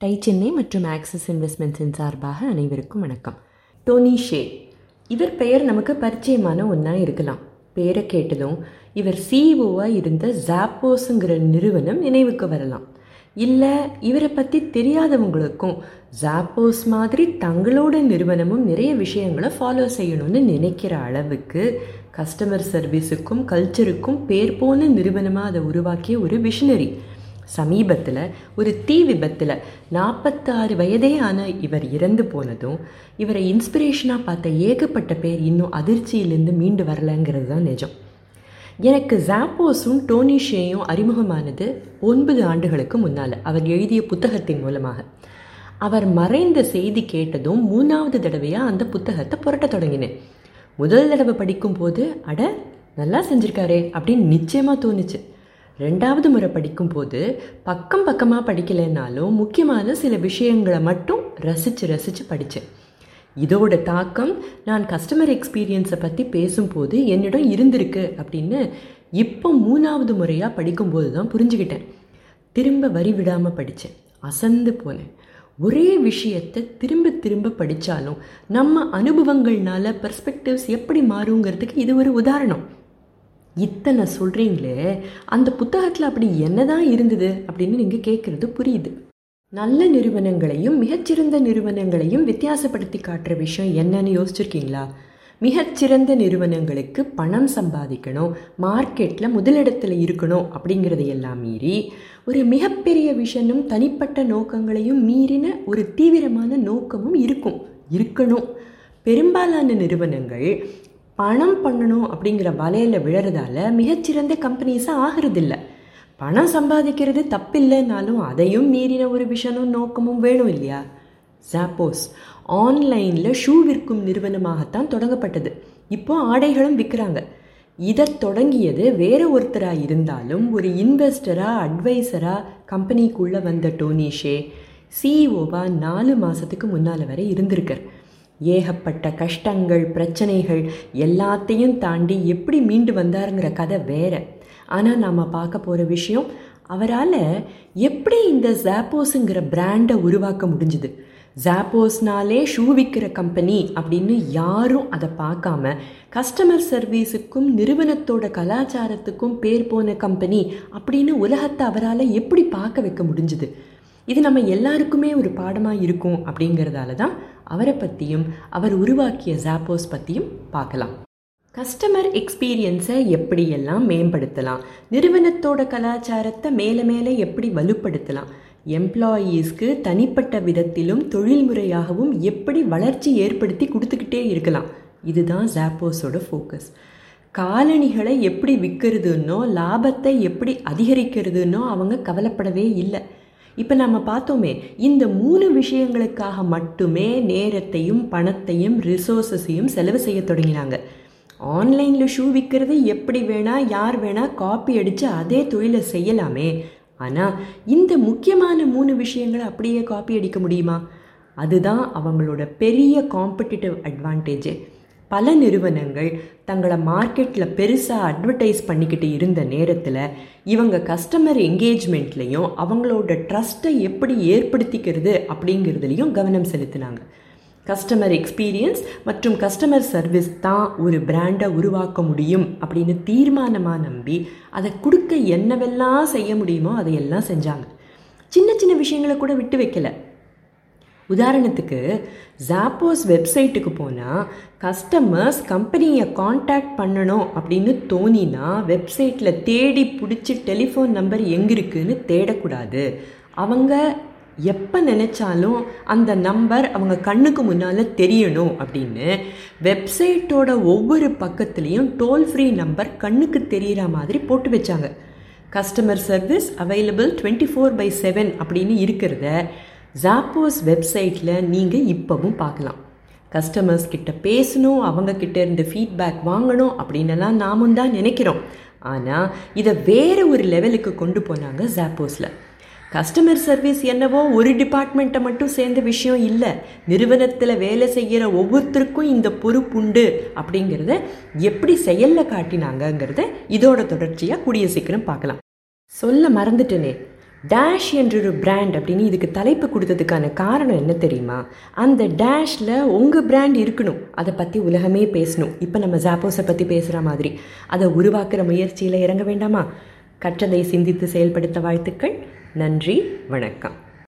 Tie Chennai மற்றும் axis இன்வெஸ்ட்மெண்ட்ஸின் சார்பாக அனைவருக்கும் வணக்கம். டோனி ஷே இவர் பெயர் நமக்கு பரிச்சயமான ஒன்றா இருக்கலாம். பெயரை கேட்டதும் இவர் சிஇஓவாக இருந்த ஜாப்போஸுங்கிற நிறுவனம் நினைவுக்கு வரலாம். இல்லை இவரை பற்றி தெரியாதவங்களுக்கும் ஜாப்போஸ் மாதிரி தங்களோட நிறுவனமும் நிறைய விஷயங்களை ஃபாலோ செய்யணும்னு நினைக்கிற அளவுக்கு கஸ்டமர் சர்வீஸுக்கும் கல்ச்சருக்கும் பேர் போன நிறுவனமாக அதை உருவாக்கிய ஒரு விஷனரி சமீபத்தில் ஒரு தீ விபத்தில் நாற்பத்தாறு வயதே ஆன இவர் இறந்து போனதும் இவரை இன்ஸ்பிரேஷனாக பார்த்த ஏகப்பட்ட பேர் இன்னும் அதிர்ச்சியிலேருந்து மீண்டு வரலங்கிறது தான் நிஜம். எனக்கு ஜாப்போஸும் டோனி ஷேயும் அறிமுகமானது ஒன்பது ஆண்டுகளுக்கு முன்னால். அவர் எழுதிய புத்தகத்தின் மூலமாக. அவர் மறைந்த செய்தி கேட்டதும் மூணாவது தடவையாக அந்த புத்தகத்தை புரட்ட தொடங்கினேன். முதல் தடவை படிக்கும்போது அட நல்லா செஞ்சுருக்காரே அப்படின்னு நிச்சயமாக தோணுச்சு. ரெண்டாவது முறை படிக்கும்போது பக்கம் பக்கமாக படிக்கலைன்னாலும் முக்கியமான சில விஷயங்களை மட்டும் ரசித்து ரசித்து படித்தேன் இதோட தாக்கம் நான் கஸ்டமர் எக்ஸ்பீரியன்ஸை பற்றி பேசும்போது என்னிடம் இருந்திருக்கு அப்படின்னு இப்போ மூணாவது முறையாக படிக்கும்போது தான் புரிஞ்சுக்கிட்டேன் திரும்ப வரி விடாமல் படித்தேன் அசந்து போனேன். ஒரே விஷயத்தை திரும்ப திரும்ப படித்தாலும் நம்ம அனுபவங்கள்னால பெர்ஸ்பெக்டிவ்ஸ் எப்படி மாறுங்கிறதுக்கு இது ஒரு உதாரணம். இத்தனை சொல்கிறீங்களே அந்த புத்தகத்தில் அப்படி என்னதான் இருந்தது அப்படின்னு நீங்கள் கேட்குறது புரியுது. நல்ல நிறுவனங்களையும் மிகச்சிறந்த நிறுவனங்களையும் வித்தியாசப்படுத்தி காட்டுற விஷயம் என்னன்னு யோசிச்சிருக்கீங்களா? மிகச்சிறந்த நிறுவனங்களுக்கு பணம் சம்பாதிக்கணும் மார்க்கெட்டில் முதலிடத்தில் இருக்கணும் அப்படிங்கிறதையெல்லாம் மீறி ஒரு மிகப்பெரிய விஷனும் தனிப்பட்ட நோக்கங்களையும் மீறின ஒரு தீவிரமான நோக்கமும் இருக்கும் இருக்கணும். பெரும்பாலான நிறுவனங்கள் பணம் பண்ணணும் அப்படிங்கிற வலையில் விழறதால மிகச்சிறந்த கம்பெனிஸாக ஆகிறதில்ல. பணம் சம்பாதிக்கிறது தப்பில்லைனாலும் அதையும் மீறின ஒரு விஷனும் நோக்கமும் வேணும் இல்லையா? ஜாப்போஸ் ஆன்லைனில் ஷூ விற்கும் நிறுவனமாகத்தான் தொடங்கப்பட்டது. இப்போ ஆடைகளும் விற்கிறாங்க. இதை தொடங்கியது வேறு ஒருத்தராக இருந்தாலும் ஒரு இன்வெஸ்டராக அட்வைசராக கம்பெனிக்குள்ளே வந்த டோனி ஷே சிஇஓவாக நாலு மாதத்துக்கு முன்னால் வரை இருந்திருக்கார். ஏகப்பட்ட கஷ்டங்கள் பிரச்சனைகள் எல்லாத்தையும் தாண்டி எப்படி மீண்டு வந்தாருங்கிற கதை வேற. ஆனால் நாம் பார்க்க போகிற விஷயம் அவரால் எப்படி இந்த ஜாப்போஸுங்கிற பிராண்டை உருவாக்க முடிஞ்சுது? ஜாப்போஸ்னாலே ஷூ விற்கிற கம்பெனி அப்படின்னு யாரும் அதை பார்க்காம கஸ்டமர் சர்வீஸுக்கும் நிறுவனத்தோட கலாச்சாரத்துக்கும் பேர் போன கம்பெனி அப்படின்னு உலகத்தை அவரால் எப்படி பார்க்க வைக்க முடிஞ்சுது? இது நம்ம எல்லாருக்குமே ஒரு பாடமாக இருக்கும் அப்படிங்கிறதால தான் அவரை பற்றியும் அவர் உருவாக்கிய ஜாப்போஸ் பற்றியும் பார்க்கலாம். கஸ்டமர் எக்ஸ்பீரியன்ஸை எப்படியெல்லாம் மேம்படுத்தலாம்? நிறுவனத்தோட கலாச்சாரத்தை மேலே மேலே எப்படி வலுப்படுத்தலாம்? எம்ப்ளாயீஸ்க்கு தனிப்பட்ட விதத்திலும் தொழில்முறையாகவும் எப்படி வளர்ச்சி ஏற்படுத்தி கொடுத்துக்கிட்டே இருக்கலாம். இதுதான் ஜாப்போஸோட ஃபோக்கஸ் காலணிகளை எப்படி விற்கிறதுன்னோ லாபத்தை எப்படி அதிகரிக்கிறதுன்னோ அவங்க கவலைப்படவே இல்லை. இப்போ நம்ம பார்த்தோமே இந்த மூணு விஷயங்களுக்காக மட்டுமே நேரத்தையும் பணத்தையும் ரிசோர்ஸஸையும் செலவு செய்ய தொடங்கினாங்க. ஆன்லைனில் ஷூ விற்கிறது எப்படி வேணால் யார் வேணால் காப்பி அடித்து அதே தொழிலை செய்யலாமே. ஆனால் இந்த முக்கியமான மூணு விஷயங்களை அப்படியே காப்பி அடிக்க முடியுமா? அதுதான் அவங்களோட பெரிய காம்படிட்டிவ் அட்வான்டேஜே பல நிறுவனங்கள் தங்களை மார்க்கெட்டில் பெருசாக அட்வர்டைஸ் பண்ணிக்கிட்டு இருந்த நேரத்தில் இவங்க கஸ்டமர் என்கேஜ்மெண்ட்லேயும் அவங்களோட ட்ரஸ்ட்டை எப்படி ஏற்படுத்திக்கிறது அப்படிங்கிறதுலையும் கவனம் செலுத்தினாங்க. கஸ்டமர் எக்ஸ்பீரியன்ஸ் மற்றும் கஸ்டமர் சர்வீஸ் தான் ஒரு பிராண்டை உருவாக்க முடியும் அப்படின்னு தீர்மானமாக நம்பி அதை கொடுக்க என்னவெல்லாம் செய்ய முடியுமோ அதையெல்லாம் செஞ்சாங்க. சின்ன சின்ன விஷயங்களை கூட விட்டு வைக்கல. உதாரணத்துக்கு ஜாப்போஸ் வெப்சைட்டுக்கு போனால் கஸ்டமர்ஸ் கம்பெனியை காண்டாக்ட் பண்ணணும் அப்படின்னு தோணினா வெப்சைட்டில் தேடி பிடிச்சி டெலிஃபோன் நம்பர் எங்கே இருக்குன்னு தேடக்கூடாது. அவங்க எப்போ நினச்சாலும் அந்த நம்பர் அவங்க கண்ணுக்கு முன்னால் தெரியணும் அப்படின்னு வெப்சைட்டோட ஒவ்வொரு பக்கத்துலேயும் டோல் ஃப்ரீ நம்பர் கண்ணுக்கு தெரிகிற மாதிரி போட்டு வச்சாங்க. Customer service available twenty four by seven அப்படின்னு இருக்கிறத ஜாப்போஸ் வெப்சைட்டில் நீங்கள் இப்போவும் பார்க்கலாம். கஸ்டமர்ஸ் கிட்ட பேசணும் அவங்க கிட்ட இருந்து ஃபீட்பேக் வாங்கணும் அப்படின்னலாம் நாமும் தான் நினைக்கிறோம். ஆனால் இதை வேறு ஒரு லெவலுக்கு கொண்டு போனாங்க ஜாப்போஸில் கஸ்டமர் சர்வீஸ் என்னவோ ஒரு டிபார்ட்மெண்ட்டை மட்டும் சேர்ந்த விஷயம் இல்லை. நிறுவனத்தில் வேலை செய்கிற ஒவ்வொருத்தருக்கும் இந்த பொறுப்புண்டு அப்படிங்கிறத எப்படி செயலில் காட்டினாங்கங்கிறத இதோட தொடர்ச்சியாக கூடிய சீக்கிரம் பார்க்கலாம். சொல்ல மறந்துட்டேனே. டேஷ் என்றொரு பிராண்ட் அப்படின்னு இதுக்கு தலைப்பு கொடுத்ததுக்கான காரணம் என்ன தெரியுமா? அந்த டேஷில் உங்கள் பிராண்ட் இருக்கணும். அதை பற்றி உலகமே பேசணும். இப்போ நம்ம ஜாப்போஸை பற்றி பேசுகிற மாதிரி. அதை உருவாக்குற முயற்சியில் இறங்க வேண்டாமா? கற்றதை சிந்தித்து செயல்படுத்த வாழ்த்துக்கள். நன்றி. வணக்கம்.